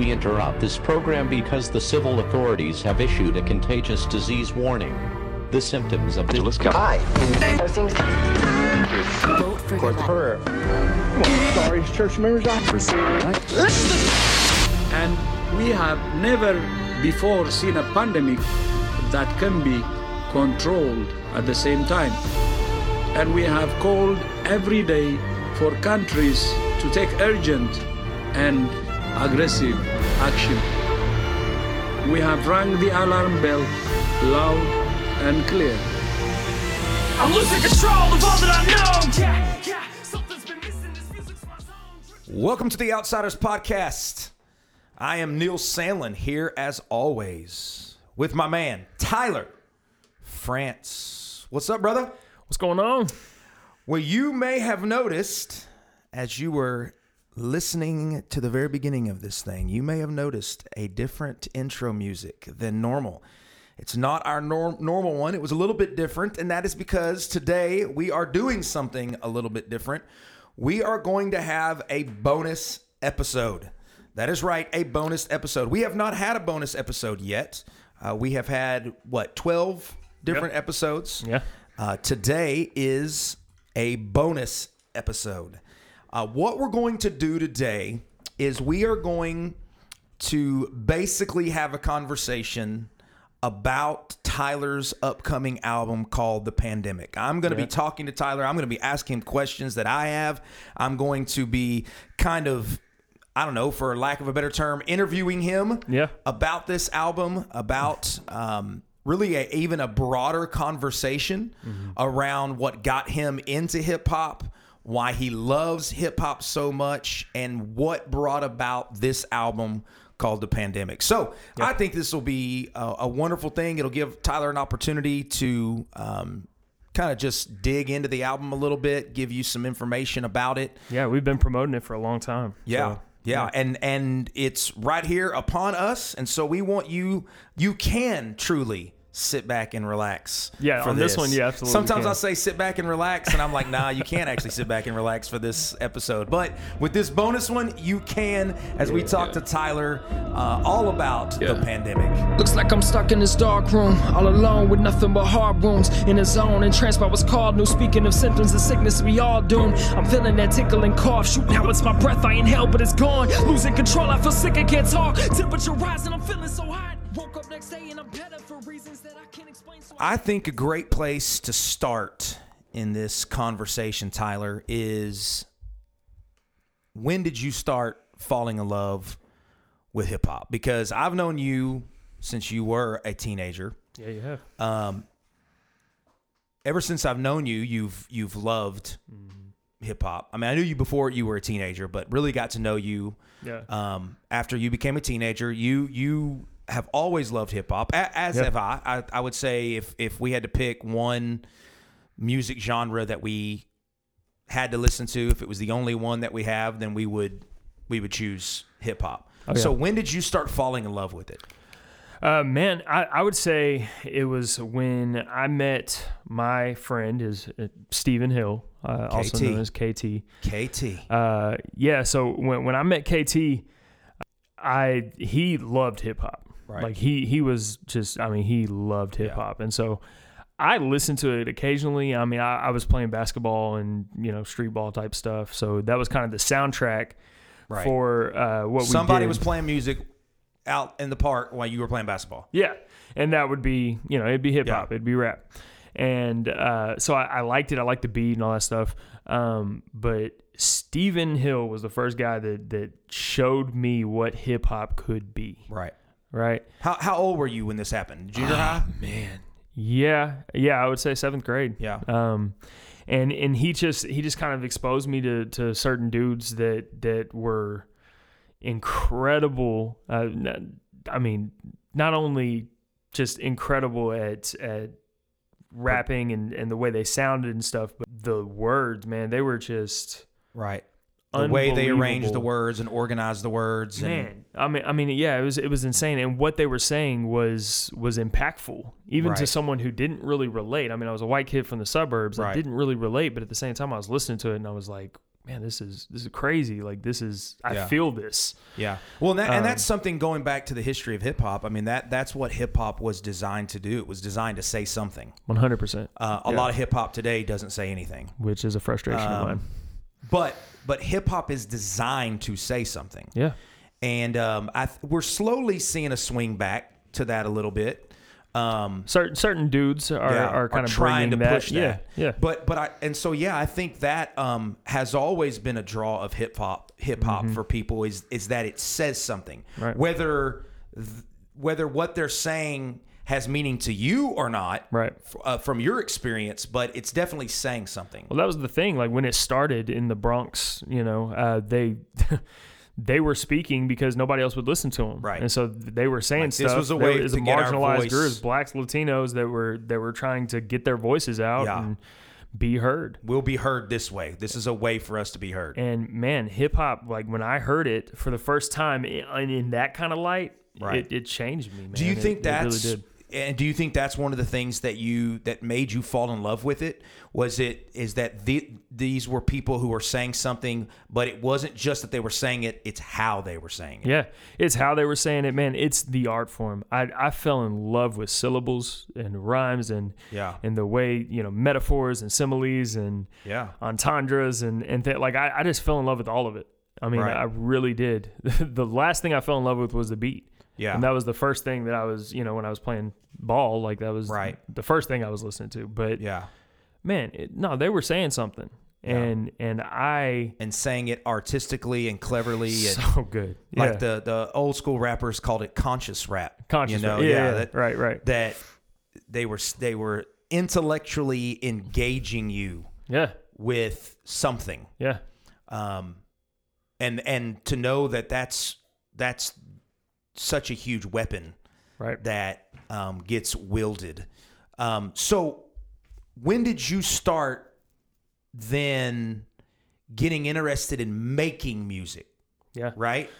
We interrupt this program because the civil authorities have issued a contagious disease warning. The symptoms of this Hi. Vote for your life. Prayer. Sorry, church members. And we have never before seen a pandemic that can be controlled at the same time. And we have called every day for countries to take urgent and aggressive action. We have rang the alarm bell loud and clear. I'm losing control of all that I know. Yeah, yeah. Something's been missing. This music's my zone. Welcome to the Outsiders Podcast. I am Neil Sandlin here as always with my man Tyler Frantz. What's up, brother? What's going on? Well, you may have noticed as you were listening to the very beginning of this thing, you may have noticed a different intro music than normal. It's not our norm- normal one. It was a little bit different, and that is because today we are doing something a little bit different. We are going to have a bonus episode. That is right, a bonus episode. We have not had a bonus episode yet. Uh, we have had, what, 12 different episodes? Yeah. Uh, today is a bonus episode. Uh, what we're going to do today is we are going to basically have a conversation about Tyler's upcoming album called The Pandemic. I'm going to be talking to Tyler. I'm going to be asking him questions that I have. I'm going to be kind of, I don't know, for lack of a better term, interviewing him Yeah. about this album, about um, really a, even a broader conversation around what got him into hip hop, why he loves hip hop so much, and what brought about this album called The Pandemic. So I think this will be a, a wonderful thing. It'll give Tyler an opportunity to. Um, Kind of just dig into the album a little bit, give you some information about it. Yeah, we've been promoting it for a long time. Yeah. So, yeah, and and it's right here upon us, and so we want you. You can truly sit back and relax. Yeah, for on this one, you absolutely Sometimes can. I say sit back and relax, and I'm like, nah, you can't actually sit back and relax for this episode. But with this bonus one, you can, as we talk to Tyler uh, all about the pandemic. Looks like I'm stuck in this dark room, all alone with nothing but heart wounds. In a zone, and by what's called new. Speaking of symptoms of sickness, we all doomed. I'm feeling that tickling cough. Shoot, now it's my breath. I inhale, but it's gone. Losing control, I feel sick, I can't talk. Temperature rising, I'm feeling so hot. Woke up next day and I'm better I think a great place to start in this conversation, Tyler, is when did you start falling in love with hip hop? Because I've known you since you were a teenager. yeah, you have. Um, ever since I've known you, you've you've loved hip hop. I mean, I knew you before you were a teenager, but really got to know you Yeah. um, after you became a teenager. You you have always loved hip hop, as Yeah. have I. I. I would say if if we had to pick one music genre that we had to listen to, if it was the only one that we have, then we would we would choose hip hop. Oh, yeah. So when did you start falling in love with it? Uh, man, I, I would say it was when I met my friend, is uh, Stephen Hill, uh, also known as KT. KT. Uh, yeah, so when when I met KT, I he loved hip hop. Right. Like he he was just I mean he loved hip hop, and so I listened to it occasionally. I mean I, I was playing basketball and you know street ball type stuff, so that was kind of the soundtrack Right. for uh, what Somebody we did. was playing music out in the park while you were playing basketball. Yeah, and that would be you know it'd be hip hop, Yeah. it'd be rap, and uh, so I, I liked it. I liked the beat and all that stuff. Um, but Stephen Hill was the first guy that that showed me what hip hop could be. Right. Right? How how old were you when this happened? Junior high? Man, yeah, yeah, I would say seventh grade. Yeah. Um, and and he just he just kind of exposed me to to certain dudes that that were incredible. Uh, I mean, not only just incredible at at rapping and and the way they sounded and stuff, but the words, man, they were just Right. The way they arranged the words and organized the words. And, man i mean i mean yeah it was it was insane and what they were saying was was impactful even to someone who didn't really relate i mean i was a white kid from the suburbs Right. i didn't really relate but at the same time i was listening to it and i was like man, this is this is crazy. Like this is I Yeah. feel this. Yeah. Well, and, that, and Um, that's something going back to the history of hip hop. I mean, that that's what hip hop was designed to do. It was designed to say something. One hundred percent. Uh, a lot of hip hop today doesn't say anything. Which is a frustration Um, of mine. But but hip hop is designed to say something. Yeah. And um, I th- we're slowly seeing a swing back to that a little bit. Um, Certain certain dudes are, yeah, are kind of trying to bringing that. push yeah, that. yeah. But but I and so yeah, I think that um, has always been a draw of hip hop hip hop for people is is that it says something. Mm-hmm. Right. Whether th- whether what they're saying has meaning to you or not, Right. f- uh, from your experience, but it's definitely saying something. Well, that was the thing. Like when it started in the Bronx, you know, uh, they they were speaking because nobody else would listen to them, Right. And so they were saying Like, stuff. this was a way as to get marginalized groups, blacks, Latinos that were that were trying to get their voices out Yeah. and be heard. We'll be heard this way. This is a way for us to be heard. And man, hip hop, like when I heard it for the first time in, in that kind of light, Right. it, it changed me. Man. Do you think it that's really. And do you think that's one of the things that you that made you fall in love with it? Was it is that the, these were people who were saying something, but it wasn't just that they were saying it; it's how they were saying it. Yeah, it's how they were saying it, man. It's the art form. I I fell in love with syllables and rhymes and Yeah. and the way you know metaphors and similes and Yeah. entendres and and th- like I, I just fell in love with all of it. I mean, Right. I really did. the last thing I fell in love with was the beat. Yeah. and that was the first thing that I was you know when I was playing ball like that was Right. the first thing I was listening to. But Yeah, man, it, no, they were saying something, and and I and saying it artistically and cleverly, and so good. like the the old school rappers called it conscious rap. Conscious you know, rap. Yeah, yeah, that, right, right. That they were they were intellectually engaging you yeah, with something. yeah. um, and and to know that that's that's such a huge weapon Right. that um, gets wielded. Um, so, when did you start then getting interested in making music? Yeah. Right.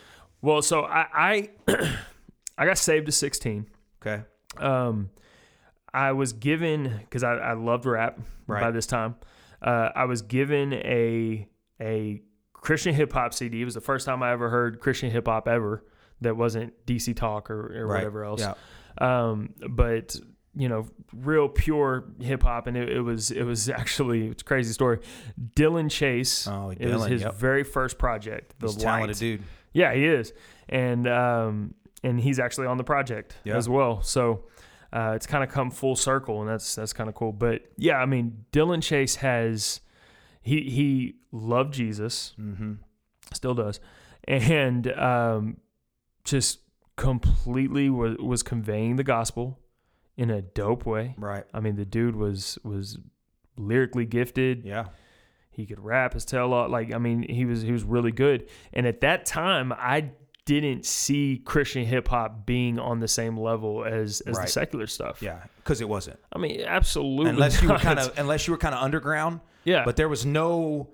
Well, so I I, I got saved at 16. Okay. Um, I was given because I, I loved rap by this time. Uh, I was given a a Christian hip hop CD. It was the first time I ever heard Christian hip hop ever. That wasn't DC Talk or, or Right. whatever else. Yeah. Um, but you know, real pure hip hop, and it, it was it was actually it's a crazy story. Dylan Chase. Oh, it was his yep. very first project. The He's a talented dude. Yeah, he is, and um, and he's actually on the project Yeah. as well. So uh, it's kind of come full circle, and that's that's kind of cool. But yeah, I mean, Dylan Chase has he he loved Jesus, Mm-hmm. still does, and um, just completely was was conveying the gospel in a dope way. Right. I mean, the dude was was lyrically gifted Yeah. he could rap his tail off. Like I mean, he was he was really good. And at that time, I didn't see Christian hip hop being on the same level as as Right. the secular stuff. Yeah. Because it wasn't. I mean, absolutely. Unless you were kind of unless you were kind of underground. yeah. But there was no.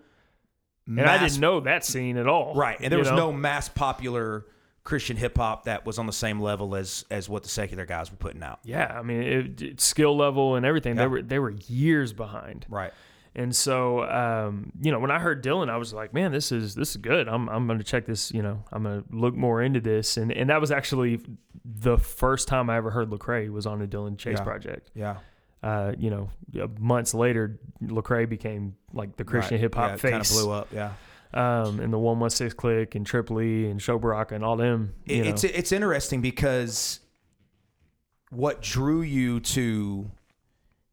and I didn't know that scene at all. Right, and there was know? no mass popular Christian hip hop that was on the same level as as what the secular guys were putting out. Yeah, I mean, it, it- skill level and everything. Yeah. They were they were years behind. Right. And so, um, you know, when I heard Dylan, I was like, man, this is this is good. I'm I'm going to check this. You know, I'm going to look more into this. And and that was actually the first time I ever heard Lecrae was on a Dylan Chase Yeah. project. Yeah. Uh, you know, months later, Lecrae became like the Christian Right. hip hop yeah, face. Kind of blew up. Yeah. Um, and the one one six Clique and Triple E and Sho Baraka and all them. You It- it's it's interesting because what drew you to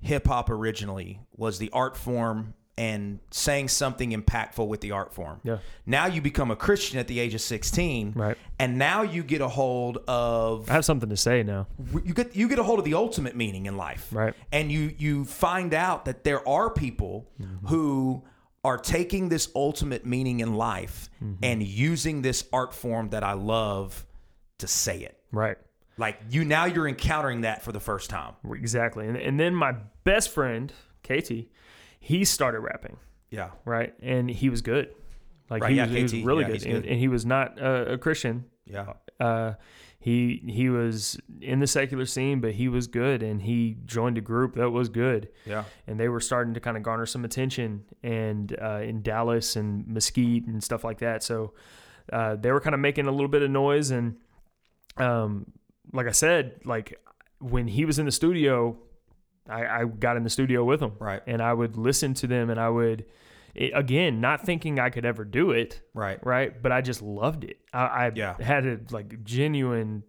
hip hop originally was the art form and saying something impactful with the art form. Yeah. Now you become a Christian at the age of 16. Right. And now you get a hold of I have something to say now. you get you get a hold of the ultimate meaning in life Right. and you you find out that there are people Mm-hmm. who are taking this ultimate meaning in life Mm-hmm. and using this art form that i love to say it Right. like you now you're encountering that for the first time Exactly. And, and then my best friend, KT, he started rapping, yeah right? And he was good. Like Right, he, yeah, was, he was really yeah, good. he's And, and he was not uh, a Christian. yeah Uh, he he was in the secular scene, but he was good, and he joined a group that was good. Yeah. and they were starting to kind of garner some attention, and uh, in Dallas and Mesquite and stuff like that. So uh, they were kind of making a little bit of noise, and um, like I said, like when he was in the studio, I, I got in the studio with him, Right. and I would listen to them, and I would. It, again, not thinking I could ever do it, Right. right? But I just loved it. I, I Yeah. had a like genuine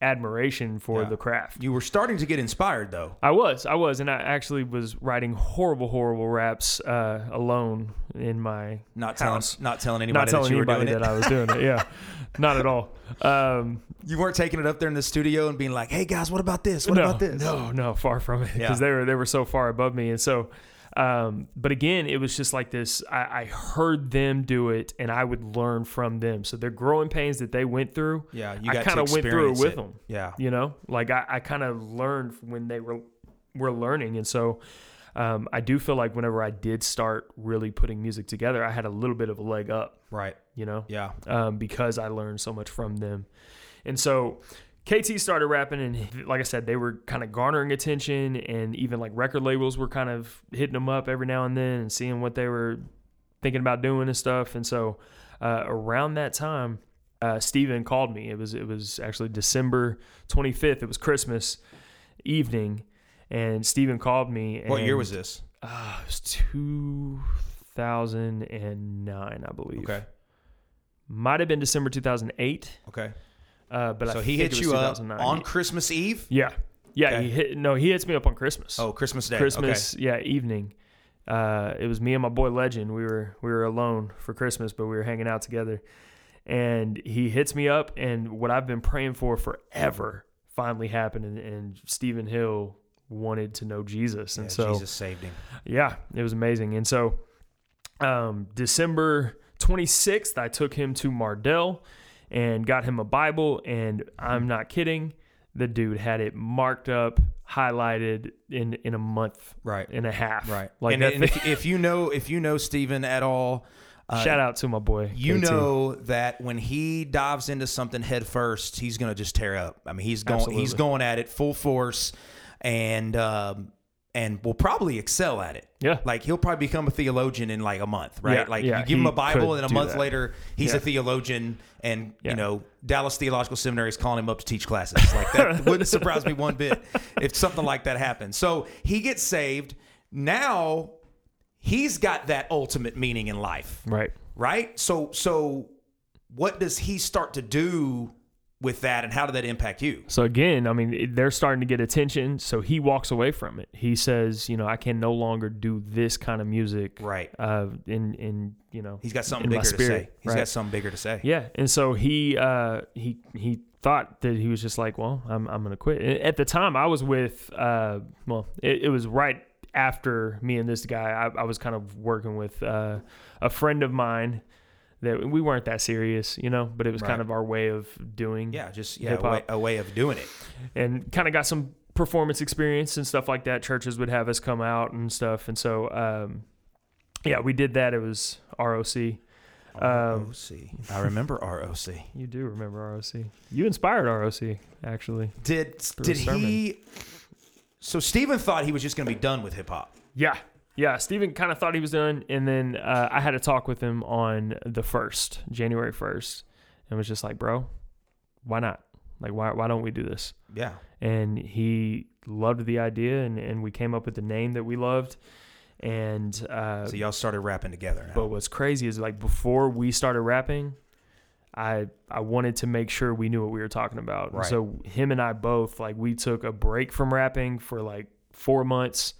admiration for Yeah. the craft. You were starting to get inspired though. I was, I was, and I actually was writing horrible, horrible raps uh, alone in my Not telling house. not telling anybody Not telling that anybody that. I was doing it. Yeah, not at all. Um, you weren't taking it up there in the studio and being like, "Hey guys, what about this? What no, about this?" no, no, far from it Yeah. because they were they were so far above me, and so. Um, but again, it was just like this. I, I heard them do it, and I would learn from them. So their growing pains that they went through, Yeah, you I kind of went through it with it. them. Yeah. you know, like I, I kind of learned when they were were learning, and so um, I do feel like whenever I did start really putting music together, I had a little bit of a leg up. Right. You know, Yeah. um, because I learned so much from them. And so KT started rapping, and like I said, they were kind of garnering attention, and even like record labels were kind of hitting them up every now and then and seeing what they were thinking about doing and stuff. And so uh, around that time, uh, Steven called me. It was it was actually December 25th. It was Christmas evening, and Steven called me. And, What year was this? Uh, it was 2009, I believe. Okay. Might have been December 2008. Okay. Uh, but So I he think hit you up on Christmas Eve. Yeah, yeah. Okay. He hit no. He hits me up on Christmas. Oh, Christmas Day. Christmas. Yeah, evening. Uh, it was me and my boy Legend. We were we were alone for Christmas, but we were hanging out together. And he hits me up, and what I've been praying for forever finally happened. And, and Stephen Hill wanted to know Jesus, and Yeah, so Jesus saved him. yeah, it was amazing. And so, um, December 26th, I took him to Mardel and got him a Bible. And I'm not kidding, the dude had it marked up, highlighted in in a month, Right. and a half, Right. Like and, that and if, if you know if you know Steven at all, uh, Shout out to my boy. you KT. know that when he dives into something head first, he's gonna just tear up. I mean, he's going he's going at it full force, and um, and will probably excel at it. Yeah. like he'll probably become a theologian in like a month, right? Yeah, like yeah, you give him a Bible, and a month that. later he's a theologian, and Yeah. you know Dallas Theological Seminary is calling him up to teach classes. Like that wouldn't surprise me one bit if something like that happened. So he gets saved. Now he's got that ultimate meaning in life right? right? So so what does he start to do with that and how did that impact you? So again, I mean, they're starting to get attention. So he walks away from it. He says, you know, I can no longer do this kind of music, Right. Uh, in in you know, He's got something bigger to say. He's right? got something bigger to say. Yeah, and so he uh, he he thought that he was just like, well, I'm I'm gonna quit. And At the time, I was with uh, well, it, it was right after me and this guy. I, I was kind of working with uh, a friend of mine that we weren't that serious, you know, but it was Right. kind of our way of doing Yeah, just yeah, a way, a way of doing it. and kind of got some performance experience and stuff like that. Churches would have us come out and stuff, and so um, yeah, we did that. It was ROC. Um, ROC. I remember ROC. You do remember ROC. You inspired ROC, actually. Did did he So Steven thought he was just going to be done with hip hop. Yeah. Yeah. Steven kind of thought he was done. And then uh, I had a talk with him on the 1st, January 1st, and was just like, bro, why not? Like, why, why don't we do this? Yeah. And he loved the idea, and, and we came up with the name that we loved. And, uh, So y'all started rapping together. But what's crazy is like before we started rapping, I I wanted to make sure we knew what we were talking about. Right. So him and I both like we took a break from rapping for like four months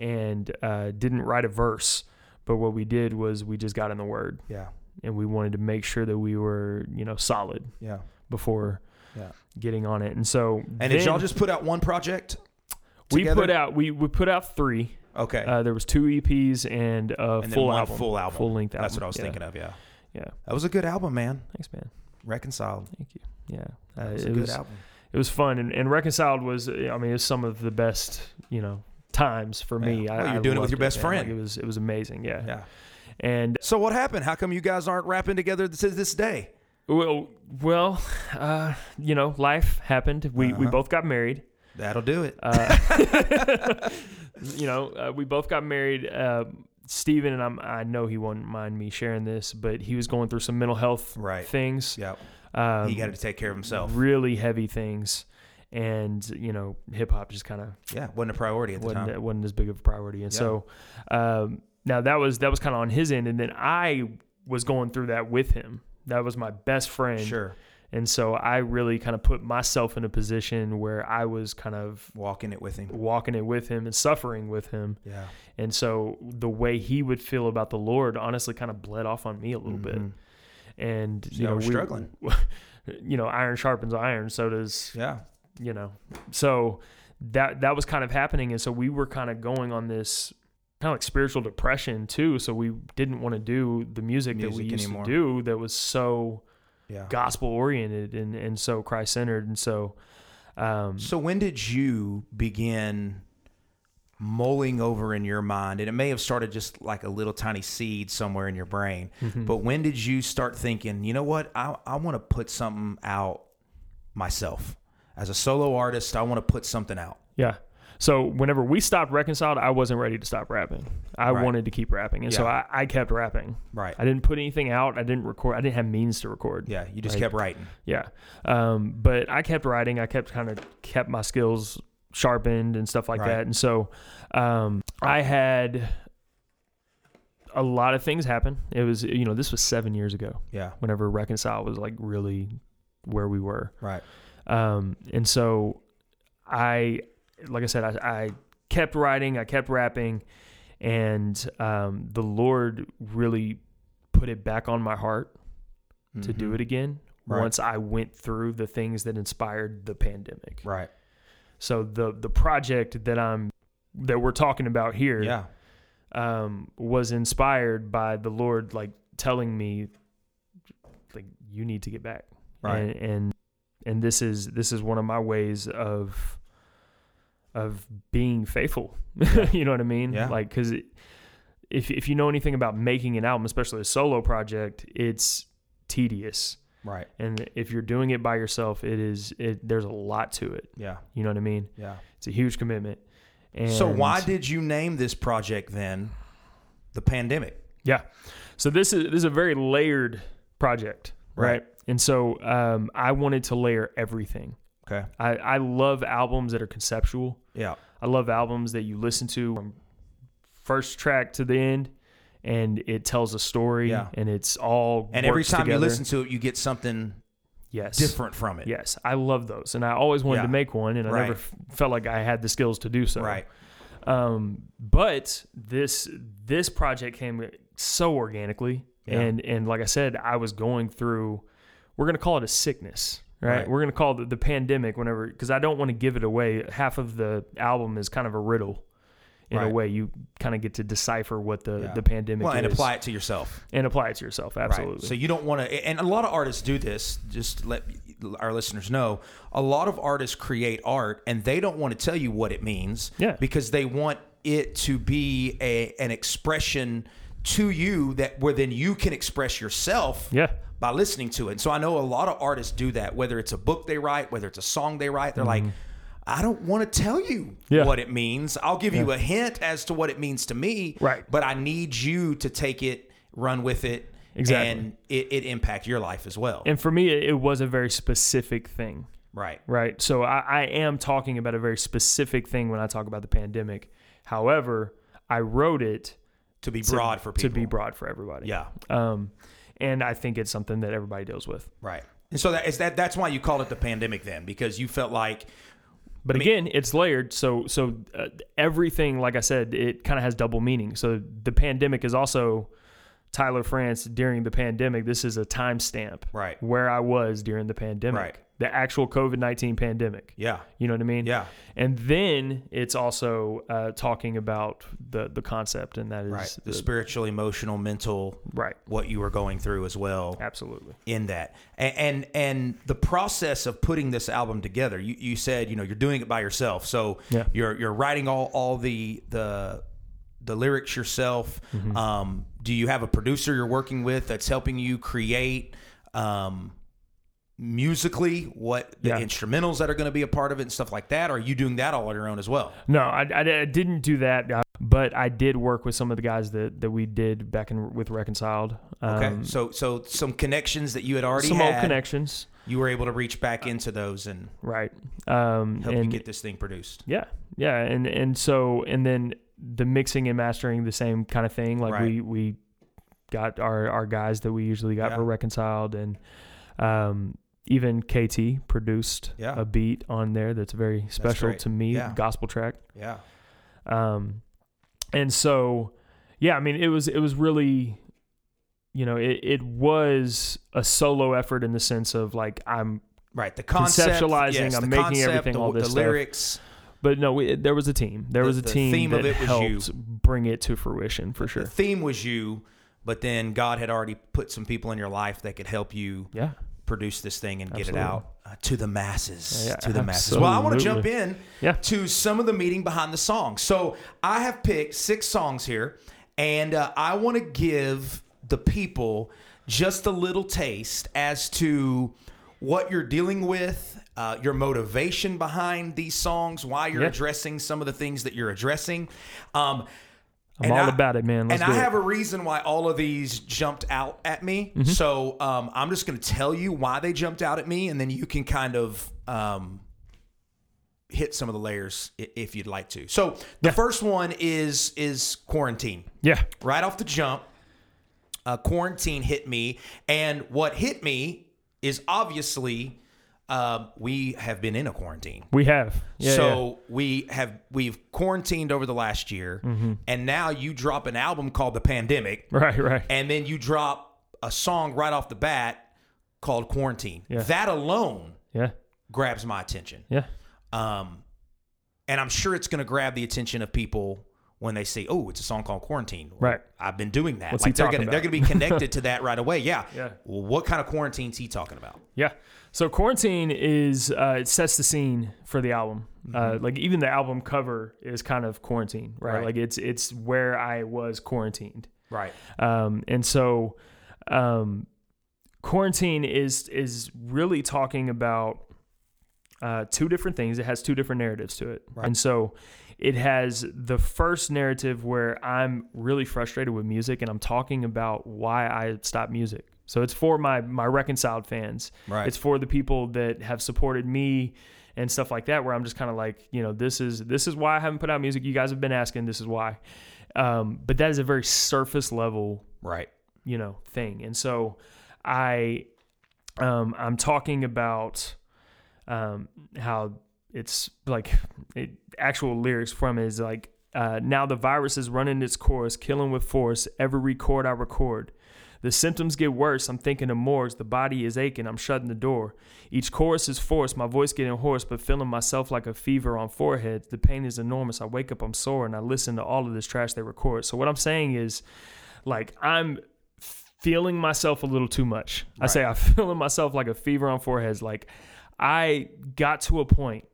and uh, didn't write a verse. But what we did was we just got in the word yeah. and we wanted to make sure that we were you know solid Yeah. before Yeah. getting on it. And so And did y'all just put out one project? we put out we we put out three. Okay. Uh, there was two EPs and a and then full album, full album. full length album. That's what I was Yeah. thinking of, yeah. Yeah. That was a good album, man. Thanks, man. Reconciled. Thank you. Yeah, That uh, was a it good was album. it was fun and, and reconciled was I mean it's some of the best you know times for me. Yeah. I, you're doing it with your best man. friend. Like, it was it was amazing. Yeah. Yeah. And So what happened? How come you guys aren't rapping together to this day? Well, well, uh, you know, life happened. We we Uh-huh. both got married. That'll do it. you know, uh, we both got married. Uh, Steven, and I'm, I know he won't mind me sharing this, but he was going through some mental health Right. things. yep. Um, he got to take care of himself. really heavy things. And, you know, hip hop just kind of Yeah, wasn't a priority at the wasn't, time. wasn't as big of a priority. And Yeah. so um, now that was that was kind of on his end. And then I was going through that with him. That was my best friend. Sure. And so I really kind of put myself in a position where I was kind of Walking it with him. walking it with him and suffering with him. Yeah. And so the way he would feel about the Lord honestly kind of bled off on me a little bit. Mhm. And you y'all know, were we- struggling. you know, iron sharpens iron, so does Yeah. You know. So that that was kind of happening and so we were kind of going on this kind of like spiritual depression too, so we didn't want to do the music, that we used anymore. to do that was so Yeah. gospel oriented and and so Christ centered and so um So when did you begin mulling over in your mind? And it may have started just like a little tiny seed somewhere in your brain. Mm-hmm. But when did you start thinking, you know what? I, I want to put something out myself. As a solo artist, I want to put something out. Yeah. So whenever we stopped reconciled, I wasn't ready to stop rapping. I Right. wanted to keep rapping, and so I, I kept rapping. Right. I didn't put anything out. I didn't record. I didn't have means to record. Yeah, you just kept writing. Yeah. Um, but I kept writing. I kept kind of kept my skills sharpened and stuff like Right. that. And so um, I had a lot of things happen. It was you know this was seven years ago. Yeah. Whenever reconcile was like really where we were. Right. Um, and so I, like I said, I, I kept writing, I kept rapping, and um, the Lord really put it back on my heart to do it again Mm-hmm. Right. once I went through the things that inspired the pandemic. Right. So the the project that I'm that we're talking about here Yeah. um, was inspired by the Lord, like telling me, like you need to get back, Right. And and, and this is this is one of my ways of of being faithful. you know what I mean? Yeah. Like because if if you know anything about making an album, especially a solo project, it's tedious. Right. And if you're doing it by yourself, it is it. There's a lot to it. Yeah. You know what I mean? Yeah. It's a huge commitment. And So why did you name this project then the pandemic? Yeah. So this is this is a very layered project, right? Right. And so um, I wanted to layer everything. Okay. I, I love albums that are conceptual. Yeah. I love albums that you listen to from first track to the end, and it tells a story, Yeah. and it's all And every time you listen to it, you get something yes, different from it. Yes, I love those, and I always wanted Yeah. to make one, and I Right. never f- felt like I had the skills to do so. Right. Um, but this this project came so organically, Yeah. and and like I said, I was going through. We're gonna call it a sickness, right? Right. We're gonna call it the pandemic whenever because I don't want to give it away. Half of the album is kind of a riddle. In a way, you kind of get to decipher what the, Yeah. the pandemic Well, is and apply it to yourself. and apply it to yourself. Absolutely. Right. So you don't want to, and a lot of artists do this. Just to let our listeners know, a lot of artists create art, and they don't want to tell you what it means. Yeah. Because they want it to be a an expression to you that where then you can express yourself. Yeah. By listening to it. And so I know a lot of artists do that. Whether it's a book they write, whether it's a song they write, they're like. I don't want to tell you Mm-hmm. Yeah. what it means. I'll give you a hint as to what it means to me. Right. But I need you to take it, run with it, Exactly. and it, it impact your life as well. and for me, it, was a very specific thing. right. right? So I, I am talking about a very specific thing when I talk about the pandemic. However, I wrote it To be to- broad for people. to be broad for everybody. Yeah. Um, and I think it's something that everybody deals with. Right. And so that is that that's why you called it the pandemic then because you felt like But again, it's layered. So so uh, everything, like I said, it kind of has double meaning. So the pandemic is also Tyler Frantz during the pandemic. This is a timestamp, Right. Where I was during the pandemic, Right. The actual COVID nineteen pandemic. yeah. You know what I mean? Yeah. And then it's also uh, talking about the the concept, and that is Right. The the- spiritual, emotional, mental right. what you were going through as well. Absolutely. in that and, and and the process of putting this album together you, you said you know you're doing it by yourself so Yeah. you're you're writing all all the the the lyrics yourself Mm-hmm. um, do you have a producer you're working with that's helping you create um, musically what the Yeah. instrumentals that are going to be a part of it and stuff like that? Or are you doing that all on your own as well? No, I, I, I didn't do that, uh, but I did work with some of the guys that, that we did back in with Reconciled. Okay, Um, so so some connections that you had already some had, old connections, you were able to reach back into those and right? Um, help and you get this thing produced. yeah, yeah, and and so and then the mixing and mastering the same kind of thing. Like we we got our our guys that we usually got Yeah. for Reconciled, and um, even KT produced Yeah. a beat on there that's very special great. to me, Yeah. gospel track. Yeah, um and so yeah i mean it was it was really you know it, it was a solo effort in the sense of like i'm right. The concept, Conceptualizing, yes, I'm making concept, everything, the, all this the stuff. lyrics. but no we, there was a team there The- was a the team theme that of it was helped you. bring it to fruition for sure The theme was you, but then God had already put some people in your life that could help you yeah produce this thing and get it out uh, to the masses. Yeah, to the masses. Well, I want to jump in Yeah. to some of the meaning behind the songs. So I have picked six songs here, and uh, I want to give the people just a little taste as to what you're dealing with, uh, your motivation behind these songs, why you're Yeah. addressing some of the things that you're addressing. Um, i'm and all I- about it man Let's and I it. have a reason why all of these jumped out at me. Mm-hmm. So um, I'm just going to tell you why they jumped out at me, and then you can kind of um, hit some of the layers if you'd like to. So the Yeah. first one is is quarantine. yeah Right off the jump, uh, quarantine hit me, and what hit me is obviously um, we have been in a quarantine. We have. Yeah, so we have we've quarantined over the last year, Mm-hmm. and now you drop an album called The Pandemic, right right. And then you drop a song right off the bat called Quarantine. Yeah. That alone yeah. grabs my attention, yeah. Um, and I'm sure it's going to grab the attention of people when they see, "Oh, it's a song called Quarantine." Right. I've been doing that. What's he like they're gonna, they're going to be connected to that right away. Yeah. Yeah. Well, what kind of quarantine's he talking about? Yeah. So quarantine is uh, it sets the scene for the album. Uh, like even the album cover is kind of quarantine, right? Mm-hmm. Right. Like it's it's where I was quarantined. Right. Um, and so um, quarantine is is really talking about uh, two different things. It has two different narratives to it, Right. and so it has the first narrative where I'm really frustrated with music, and I'm talking about why I stopped music. So it's for my my reconciled fans. Right. It's for the people that have supported me and stuff like that. Where I'm just kind of like, you know, this is this is why I haven't put out music. You guys have been asking. This is why. Um, but that is a very surface level Right. you know thing and so i um i'm talking about um how it's like it, actual lyrics from it is like uh, now the virus is running its course killing with force every record i record the symptoms get worse. I'm thinking of morgues. The body is aching. I'm shutting the door. Each chorus is forced. My voice getting hoarse, but feeling myself like a fever on forehead. The pain is enormous. I wake up, I'm sore, and I listen to all of this trash they record. So what I'm saying is, like, I'm feeling myself a little too much. I say I'm feeling myself like a fever on foreheads. Like, I got to a point.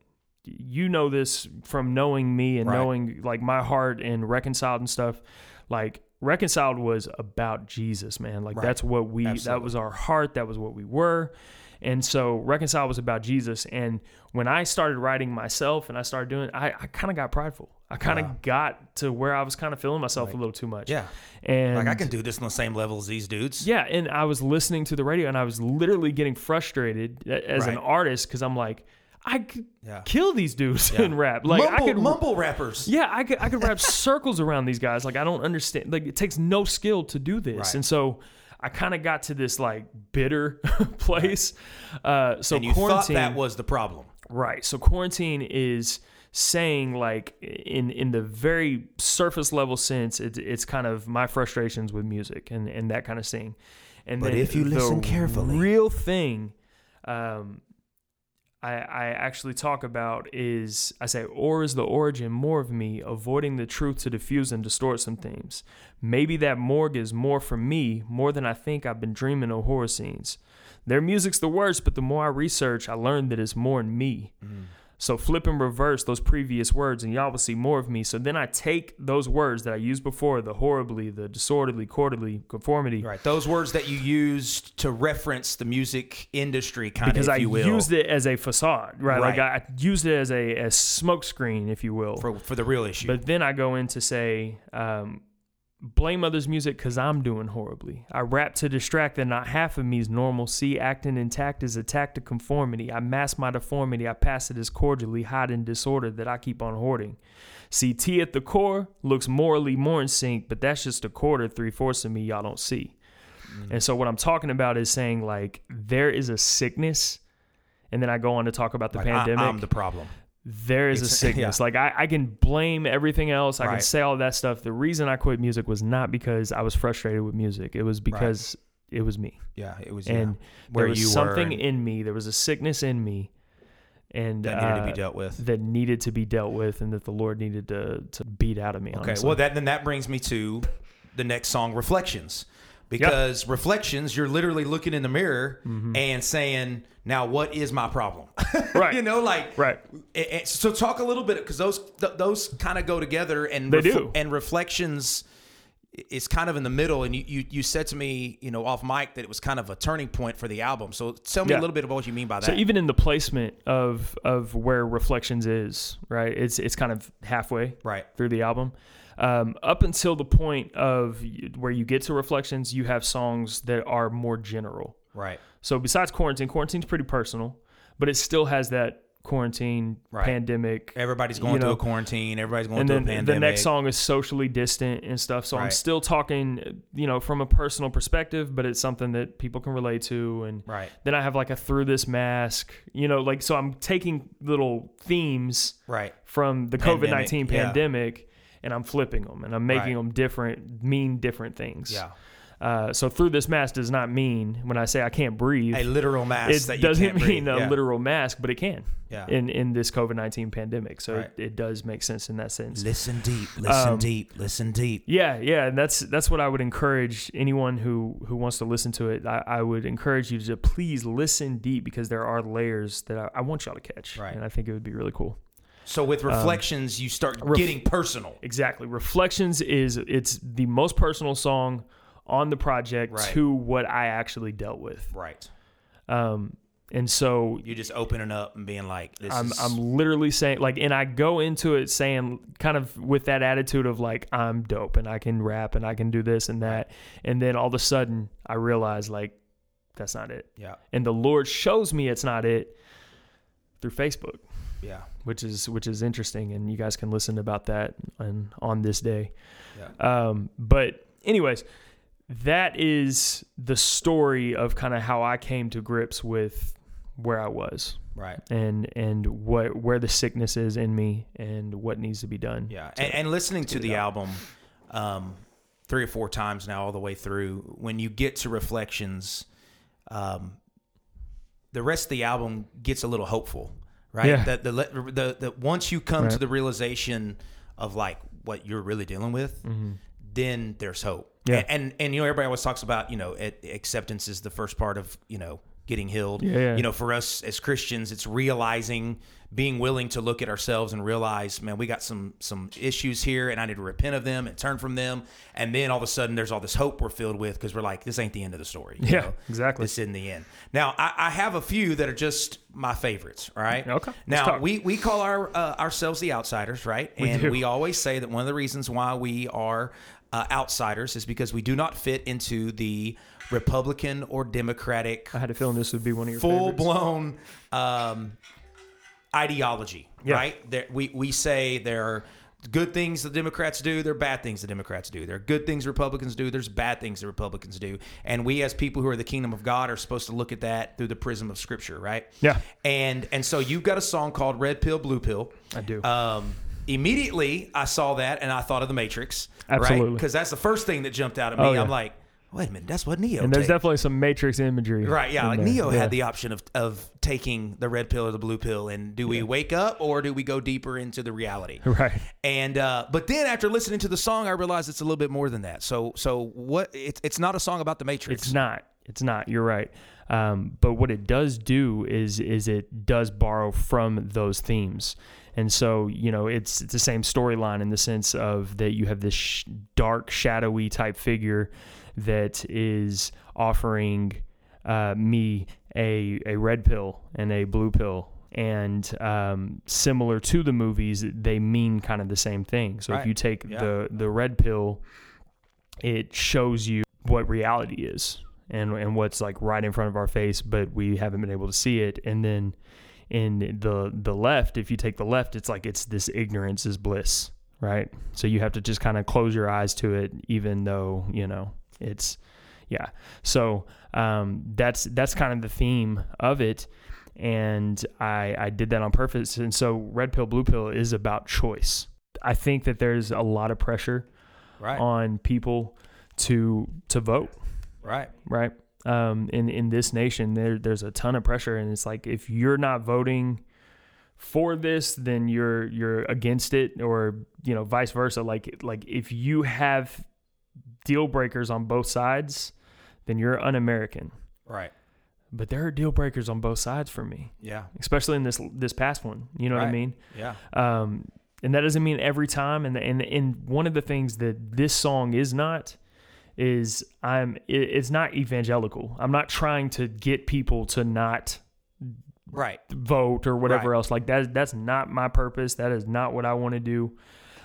You know this from knowing me and Right. knowing like my heart and reconciled and stuff. Like reconciled was about Jesus, man. Like that's what we that was our heart, that was what we were. And so reconciled was about Jesus. And when I started writing myself and I started doing I, I kind of got prideful. I kind of got to where I was kind of feeling myself a little too much. Yeah. And Like I can do this on the same level as these dudes. yeah, and I was listening to the radio and I was literally getting frustrated as an artist because I'm like, I could Yeah. kill these dudes in rap. Like mumble, I could mumble rappers. yeah, I could I could wrap circles around these guys. Like I don't understand. Like it takes no skill to do this, Right. and so I kind of got to this like bitter place. Uh, so and you thought quarantine, that was the problem. right? So quarantine is saying like in in the very surface level sense, it's it's kind of my frustrations with music and and that kind of thing. And But if you listen carefully- real thing. Um, I, I actually talk about is I say, or is the origin more of me avoiding the truth to diffuse and distort some themes? Maybe that morgue is more for me, more than I think I've been dreaming of horror scenes. Their music's the worst, but the more I research, I learn that it's more in me. Mm. So flip and reverse those previous words, and y'all will see more of me. So then I take those words that I used before, the horribly, the disorderly, quarterly, conformity, Right. Those words that you used to reference the music industry, kind because of, I used it as a facade, right? Like Right. I used it as a, a smoke screen, if you will. for for the real issue. But then I go in to say, um, blame others' music because I'm doing horribly. I rap to distract that not half of me is normal. See, acting intact is attack to conformity. I mask my deformity. I pass it as cordially, hiding disorder that I keep on hoarding. See, T at the core looks morally more in sync, but that's just a quarter, three fourths of me y'all don't see. Mm. And so what I'm talking about is saying like there is a sickness, and then I go on to talk about the Like, I- pandemic I'm the problem. There is a sickness. yeah. Like I, I can blame everything else. I can say all that stuff. The reason I quit music was not because I was frustrated with music. It was because it was me. Yeah, it was. And yeah, where there was you something and in me. There was a sickness in me, and that needed to uh, be dealt with. that needed to be dealt with, and that the Lord needed to to beat out of me. Okay, honestly. well that then that brings me to the next song, Reflections, because Reflections, you're literally looking in the mirror and saying, "Now, what is my problem?" Mm-hmm. Right. you know, like Right. a- a- so, talk a little bit because those th- those kind of go together, and They do. And Reflections is kind of in the middle. And you, you you said to me, you know, off mic that it was kind of a turning point for the album. So tell me Yeah. a little bit about what you mean by that. So even in the placement of of where Reflections is, right? It's it's kind of halfway Right. through the album. Um, up until the point of where you get to Reflections, you have songs that are more general. right. So besides quarantine, quarantine's pretty personal, but it still has that quarantine Right. pandemic. Everybody's going you through know, a quarantine. Everybody's going and through then a pandemic. the next song is socially distant and stuff. So I'm still talking, you know, from a personal perspective, but it's something that people can relate to. And Right. then I have like a through this mask, you know, like so I'm taking little themes Right. from the Pandemic, COVID nineteen yeah. pandemic, and I'm flipping them and I'm making Right. them different, mean different things. Yeah. Uh, so through this mask does not mean when I say I can't breathe, A literal mask it that you doesn't mean breathe. a Yeah. literal mask, but it can. Yeah. In in this COVID nineteen pandemic, so Right. it, it does make sense in that sense. Listen deep. Listen Um, deep. Listen deep. Yeah, yeah, and that's that's what I would encourage anyone who who wants to listen to it. I, I would encourage you to please listen deep because there are layers that I, I want y'all to catch, Right. and I think it would be really cool. So with reflections, you start um, ref- getting personal. Exactly. Reflections is it's the most personal song on the project Right. to what I actually dealt with. Right. Um, and so You're just opening up and being like, "This I'm is." I'm literally saying like, and I go into it saying kind of with that attitude of like I'm dope and I can rap and I can do this and that, and then all of a sudden I realize like that's not it, yeah. and the Lord shows me it's not it through Facebook, Yeah. which is which is interesting, and you guys can listen about that and on this day. Yeah. Um, but anyways, that is the story of kind of how I came to grips with where I was Right. and and what where the sickness is in me and what needs to be done. Yeah. And, and listening to the album um, three or four times now, all the way through, when you get to reflections, um, the rest of the album gets a little hopeful, right? Yeah. That the, the the the once you come to the realization of like what you're really dealing with, then there's hope. Mm-hmm. Yeah. And, and and you know everybody always talks about you know a- acceptance is the first part of you know getting healed. Yeah, yeah. You know for us as Christians, it's realizing being willing to look at ourselves and realize, man, we got some some issues here, and I need to repent of them and turn from them. And then all of a sudden, there's all this hope we're filled with because we're like, this ain't the end of the story. you Yeah, know? exactly. This isn't the end. Now, I, I have a few that are just my favorites. right? Okay, Now we we call our uh, ourselves the outsiders, right? We and do. we always say that one of the reasons why we are uh, outsiders is because we do not fit into the Republican or Democratic I had a feeling this would be one of your full favorites. blown um, ideology, Yeah. right? There, we we say there are good things the Democrats do, there are bad things the Democrats do. There are good things Republicans do, there's bad things the Republicans do, and we as people who are the kingdom of God are supposed to look at that through the prism of Scripture, right? Yeah. And and so you've got a song called Red Pill, Blue Pill. I do. Um, immediately I saw that and I thought of the Matrix, right? Absolutely. Because that's the first thing that jumped out at me. Oh, yeah. I'm like, wait a minute, that's what Neo. and there's take. definitely some Matrix imagery. Right, yeah. Like there. Neo Yeah. had the option of of taking the red pill or the blue pill, and do we wake up or do we go deeper into the reality? Right. And uh, but then after listening to the song, I realized it's a little bit more than that. So so what? It's it's not a song about the Matrix. It's not. It's not. You're right. Um, but what it does do is is it does borrow from those themes, and so you know it's it's the same storyline in the sense of that you have this sh- dark, shadowy type figure that is offering uh, me a a red pill and a blue pill. And um, similar to the movies, they mean kind of the same thing. So if you take Yeah. the the red pill, it shows you what reality is and and what's like right in front of our face, but we haven't been able to see it. And then in the the left, if you take the left, it's like it's this ignorance is bliss, right? So you have to just kind of close your eyes to it, even though you know it's yeah. So um, that's that's kind of the theme of it. And I, I did that on purpose. And so red pill, blue pill is about choice. I think that there's a lot of pressure Right. on people to to vote, right. right? Um, in in this nation, there there's a ton of pressure, and it's like if you're not voting for this, then you're you're against it, or you know, vice versa. Like like if you have deal breakers on both sides, then you're un-American. Right. But there are deal breakers on both sides for me, Yeah. especially in this this past one. You know what I mean? Yeah. um, and that doesn't mean every time. And and and one of the things that this song is not is I'm it's not evangelical. I'm not trying to get people to not Right. vote or whatever Right. else. Like that that's not my purpose. That is not what I want to do.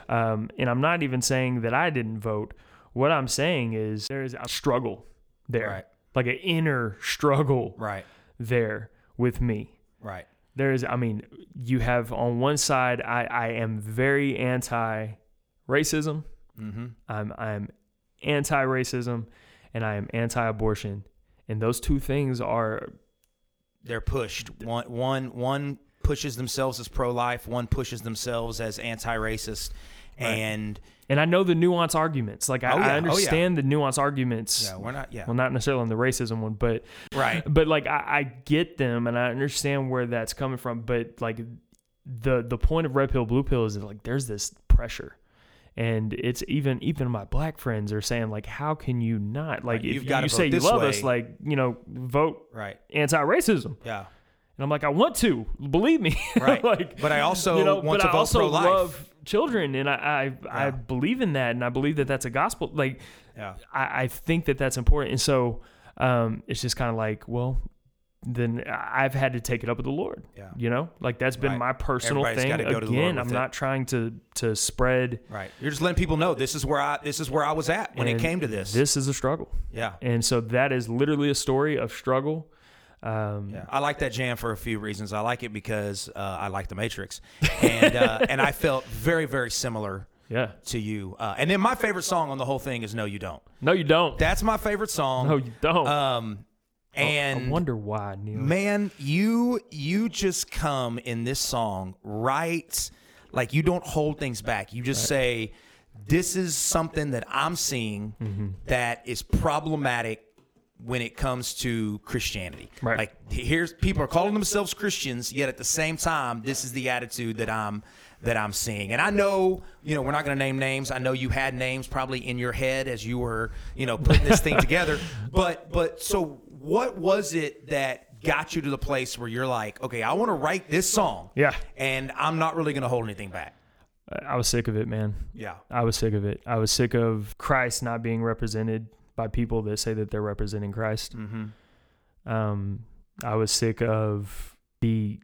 Um, and I'm not even saying that I didn't vote. What I'm saying is there is a struggle there, Right. like an inner struggle Right. there with me Right. there's i mean you have on one side i, I am very anti racism Mm-hmm. i'm i'm anti racism and i am anti abortion and those two things are They're pushed. One one one pushes themselves as pro life, one pushes themselves as anti racist. And and i know the nuance arguments like i, Oh, yeah. Oh, yeah. understand the nuance arguments yeah, we're not yeah. well not necessarily on the racism one but Right. but like I, I get them and I understand where that's coming from, but like the the point of red pill blue pill is that like there's this pressure. And it's even even my black friends are saying like how can you not like Right, if you've you, say you love way. us like you know vote Right. anti-racism Yeah. and I'm like I want to believe me Right. like But I also you know want but to I vote also pro-life. love children and I I, I believe in that and I believe that that's a gospel like Yeah. I, I think that that's important. And so um, it's just kind of like, well, then I've had to take it up with the Lord. Yeah. You know, like that's been Right. my personal Everybody's thing. go to the Lord Again, I'm it. not trying to to spread. Right. You're just letting people know this is where I this is where I was at when it came to this. This is a struggle. yeah. And so that is literally a story of struggle. Um, Yeah, I like that jam for a few reasons. I like it because uh, I like The Matrix, and uh, and I felt very very similar yeah. to you. Uh, and then my favorite song on the whole thing is No You Don't. No, you don't. That's my favorite song. no, you don't. Um, and I wonder why, Neil. man, you you just come in this song right, like you don't hold things back. You just say, "This is something that I'm seeing Mm-hmm. that is problematic." When it comes to Christianity, Right. like here's people are calling themselves Christians, yet at the same time, this is the attitude that I'm that I'm seeing. And I know, you know, we're not going to name names. I know you had names probably in your head as you were, you know, putting this thing together. But but so what was it that got you to the place where you're like, okay, I want to write this song, Yeah. and I'm not really going to hold anything back. I was sick of it, man. Yeah, I was sick of it. I was sick of Christ not being represented by people that say that they're representing Christ. mm-hmm. Um, I was sick of the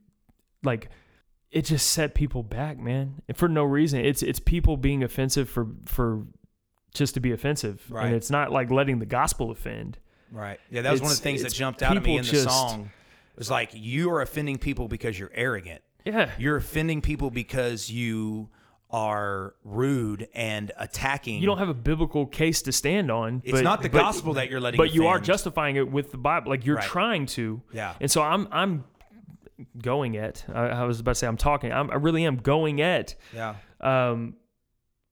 like it just set people back, man, and for no reason. It's it's people being offensive for for just to be offensive, Right. and it's not like letting the gospel offend. Right. Yeah, that was one of the things that jumped out at me in the just- song. It was like you are offending people because you're arrogant. Yeah, You're offending people because you are rude and attacking. you don't have a biblical case to stand on. It's but- not the but- gospel that you're letting but you are justifying it with the Bible. Like you're Right. trying to. Yeah. And so I'm I'm going at. I, I was about to say I'm talking. I'm, I really am going at Yeah. um,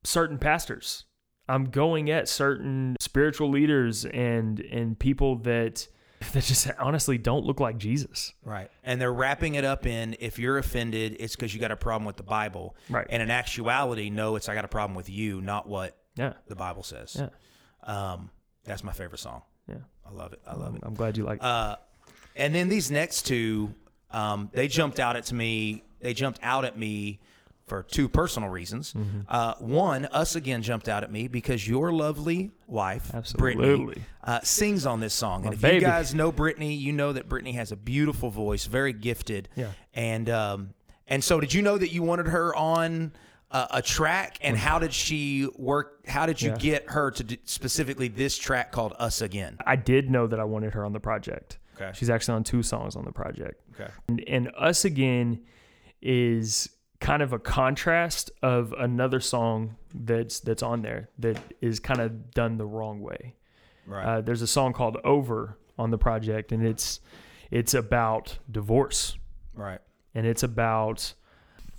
certain pastors. I'm going at certain spiritual leaders and and people that that just honestly don't look like Jesus. Right. And they're wrapping it up in if you're offended, it's because you got a problem with the Bible. Right. And in actuality, no, it's I got a problem with you, not what Yeah. the Bible says. Yeah. Um, that's my favorite song. Yeah. I love it. I love it. I'm glad you like. Uh, and then these next two, um, they jumped out at me. They jumped out at me for two personal reasons. Mm-hmm. Uh, one, us again jumped out at me because your lovely wife, Brittany, uh, sings on this song. And if baby. you guys know Brittany, you know that Brittany has a beautiful voice, very gifted. Yeah. And um, and so, did you know that you wanted her on? A, a track, and how did she work? How did you Yeah. get her to specifically this track called "Us Again"? I did know that I wanted her on the project. Okay. She's actually on two songs on the project. Okay. And, and Us Again is kind of a contrast of another song that's that's on there that is kind of done the wrong way. Right. Uh, there's a song called Over on the project and it's it's about divorce right. and it's about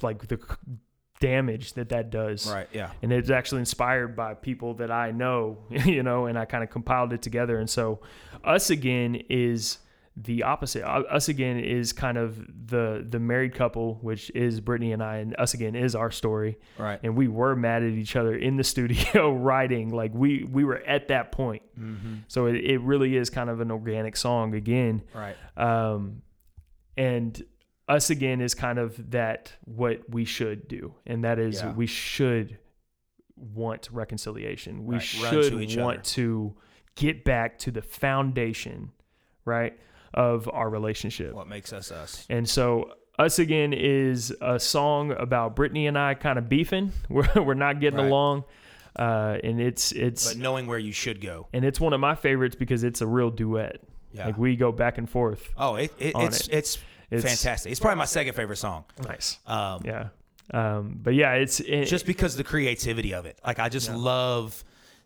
like the damage that that does. Right. Yeah. and it's actually inspired by people that I know, you know, and I kind of compiled it together. And so, us again is the opposite. Uh, Us again is kind of the the married couple, which is Brittany and I, and us again is our story. Right. And we were mad at each other in the studio writing, like we we were at that point. So it, it really is kind of an organic song again. Right. Um, and us again is kind of that what we should do, and that is Yeah. we should want reconciliation. We Right, run to should want other. to get back to the foundation, right, of our relationship. What makes us us? And so us again is a song about Brittany and I kind of beefing. We're we're not getting Right. along, uh, and it's it's But knowing where you should go. and it's one of my favorites because it's a real duet. Yeah. Like we go back and forth. Oh, it, it, it's, it. it's It's- fantastic. It's probably my second favorite song. Nice. Um, Yeah. Um, but yeah, it's it, Just because of the creativity of it. Like I just love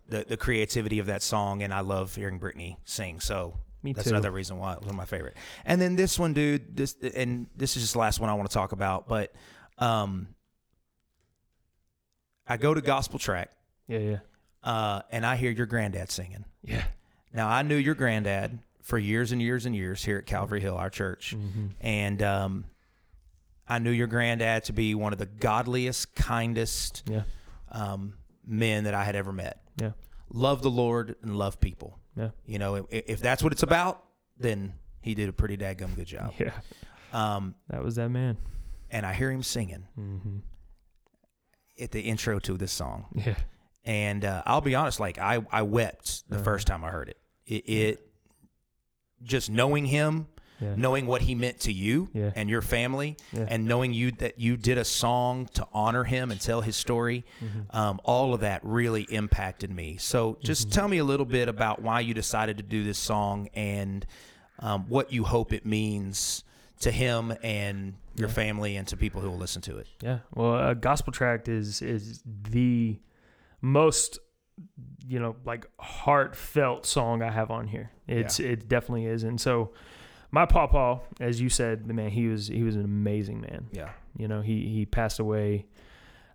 the the creativity of that song, and I love hearing Brittany sing. So Me that's too. another reason why it was my favorite. And then this one, dude. This and this is just the last one I want to talk about. But um, I go to gospel tract, yeah, yeah, uh, and I hear your granddad singing. yeah. Now I knew your granddad for years and years and years here at Calvary Hill, our church, Mm-hmm. and um, I knew your granddad to be one of the godliest, kindest Yeah. um, men that I had ever met. Yeah. Love the Lord and love people. Yeah. You know, if, if that's what it's about, then he did a pretty daggum good job. Yeah. Um, That was that man. and I hear him singing Mm-hmm. at the intro to this song, Yeah. and uh, I'll be honest, like I I wept the first time I heard it. It, it just knowing him. Yeah. knowing what he meant to you Yeah. and your family, Yeah. and knowing you that you did a song to honor him and tell his story, Mm-hmm. um, all of that really impacted me. So, just Mm-hmm. tell me a little bit about why you decided to do this song and um, what you hope it means to him and your family and to people who will listen to it. Yeah. Well, a gospel tract is is the most you know like heartfelt song I have on here. It's it definitely is. And so my pawpaw, as you said, the man he was he was an amazing man. Yeah, You know, he he passed away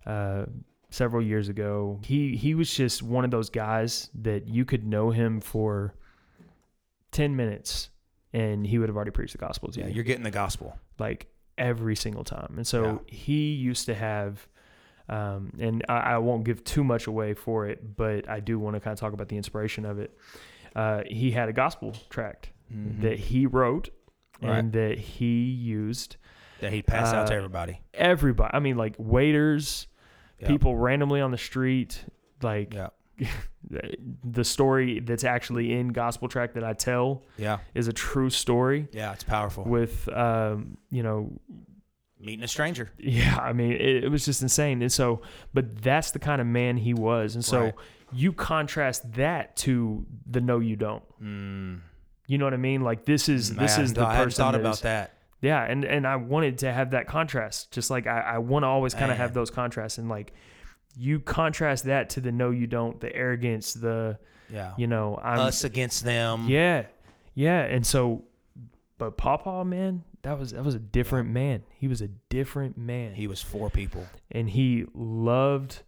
uh, several years ago. He he was just one of those guys that you could know him for ten minutes, and he would have already preached the gospel to yeah, you, you're getting the gospel. like every single time. And so he used to have. Um, and I, I won't give too much away for it, but I do want to kind of talk about the inspiration of it. Uh, he had a gospel tract that he wrote Mm-hmm. Right. and that he used That he'd pass out to Uh, everybody. everybody. I mean, like waiters, Yeah. people randomly on the street. Like Yeah, the story that's actually in Gospel Tract that I tell yeah, is a true story. yeah. It's powerful. With um, you know, Meeting a stranger. yeah. I mean, it, it was just insane. And so, but that's the kind of man he was. And so, Right. you contrast that to the no, you don't. Mm, You know what I mean? Like this is I this is the I person thought that about that. Yeah, and and I wanted to have that contrast. Just like I, I want to always kind of have those contrasts, and like you contrast that to the no, you don't, the arrogance, the Yeah, you know, I'm us against them. yeah, yeah, and so, but Pawpaw man, that was that was a different man. He was a different man, He was for people. and he loved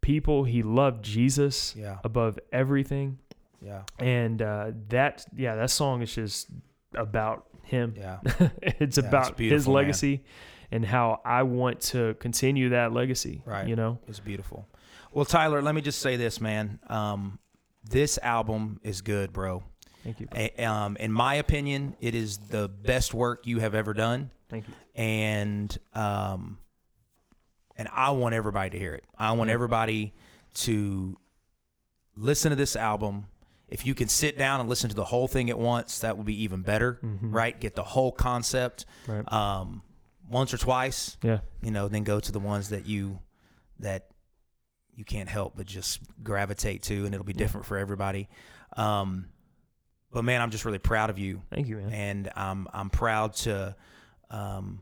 people. He loved Jesus Yeah. above everything, Yeah, and uh, that yeah, that song is just about him. yeah. it's Yeah, about it's his man. legacy and how I want to continue that legacy. Right. You know? It's beautiful. Well, Tyler, let me just say this, man. Um, this album is good, bro. Thank you. A- um, in my opinion, it is the best work you have ever done. Thank you. and um, and I want everybody to hear it. I want everybody to listen to this album. If you can sit down and listen to the whole thing at once, that would be even better, right? Get the whole concept Right. um, once or twice, Yeah. you know, then go to the ones that you that you can't help but just gravitate to, and it'll be different for everybody. Um, but man, I'm just really proud of you Thank you, man. and I'm I'm proud to um,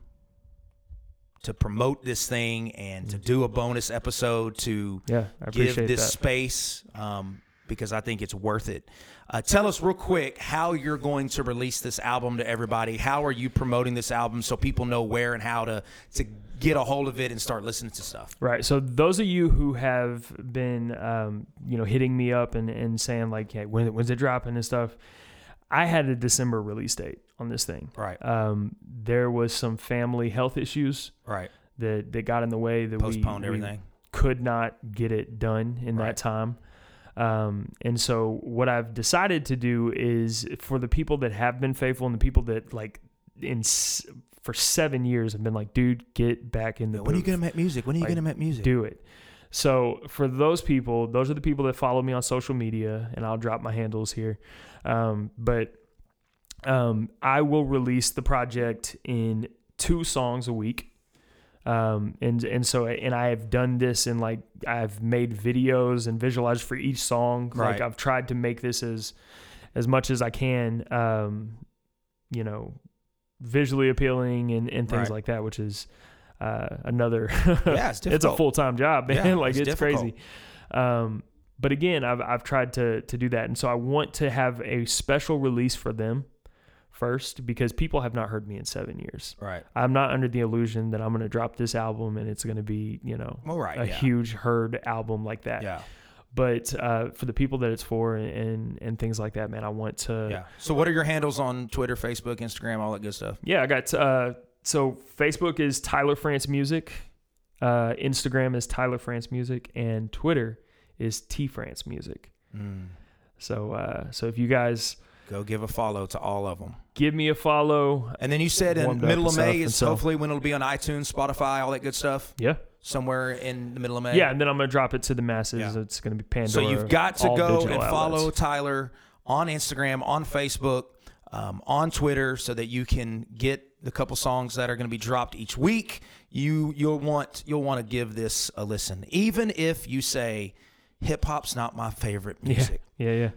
to promote this thing and to do a bonus episode to Yeah, give this that. space um, because I think it's worth it. Uh, tell us real quick how you're going to release this album to everybody. How are you promoting this album so people know where and how to to get a hold of it and start listening to stuff? Right. So those of you who have been, um, you know, hitting me up and, and saying like, "Hey, when, when's it dropping?" and stuff, I had a December release date on this thing. Right. Um, there was some family health issues Right. that that got in the way that we- Postponed we, everything. could not get it done in Right. that time. Um, and so what I've decided to do is for the people that have been faithful and the people that like in s- for seven years have been like, dude, get back in the When are you gonna make music? When are you Like, gonna make music? do it. So for those people, those are the people that follow me on social media, and I'll drop my handles here. Um, but um, I will release the project in two songs a week. Um, and and so and I have done this and like I've made videos and visualized for each song. Right. Like I've tried to make this as as much as I can. Um, you know, visually appealing and, and things Right. like that, which is uh, another. Yeah, it's it's a full time job, man. Yeah, like it's it's, crazy. Um, but again, I've I've tried to to do that, and so I want to have a special release for them first because people have not heard me in seven years. Right. I'm not under the illusion that I'm going to drop this album and it's going to be you know Well, right, a yeah. huge heard album like that. Yeah. But uh, for the people that it's for and, and and things like that, man, I want to Yeah. So what are your handles on Twitter, Facebook, Instagram, all that good stuff? Yeah, I got uh so Facebook is Tyler Frantz Music, uh Instagram is Tyler Frantz Music, and Twitter is T Frantz Music. Mm. So uh so if you guys Go give a follow to all of them. Give me a follow, And then you said in middle of May is so- hopefully when it'll be on iTunes, Spotify, all that good stuff. yeah. Somewhere in the middle of May. Yeah, and then I'm gonna drop it to the masses. Yeah. It's gonna be Pandora. So you've got to go and follow. Tyler on Instagram, on Facebook, um, on Twitter, so that you can get the couple songs that are going to be dropped each week. You you'll want you'll want to give this a listen, even if you say hip hop's not my favorite Yeah, music. yeah, yeah.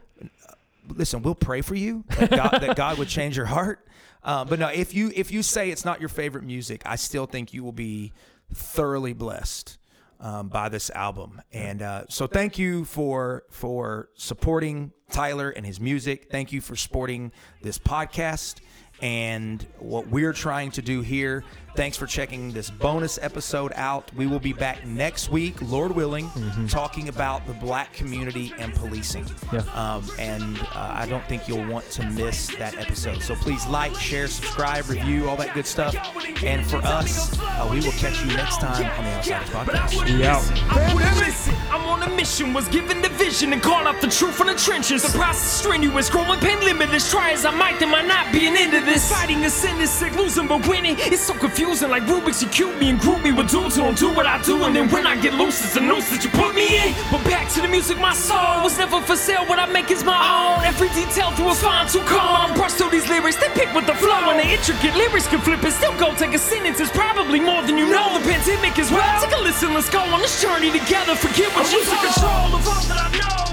Listen, we'll pray for you that God, that God would change your heart. Uh, but no, if you if you say it's not your favorite music, I still think you will be thoroughly blessed um, by this album. And uh, so, thank you for for supporting Tyler and his music. Thank you for supporting this podcast and what we're trying to do here. Thanks for checking this bonus episode out. We will be back next week, Lord willing, talking about the black community and policing. Yeah. Um, and uh, I don't think you'll want to miss that episode. So please like, share, subscribe, review, all that good stuff. And for us, uh, we will catch you next time on the Outsiders Podcast. We out. I'm on a mission, was given the vision and call out the truth from the trenches. The process strenuous, growing pain limitless. Try as I might, there might not be an end to this. Fighting a sin is sick, losing but winning. It's so confusing, like Rubik's, you cute me and group me with dudes who don't do what I do. And then when I get loose, it's a noose that you put me in. But back to the music, my soul was never for sale. What I make is my own. Every detail through a fine tooth comb. Brush through these lyrics, they pick with the flow. And the intricate lyrics can flip and still go. Take a sentence, it's probably more than you know. The pandemic as well. Take a listen, let's go on this journey together. Forget what you took control of all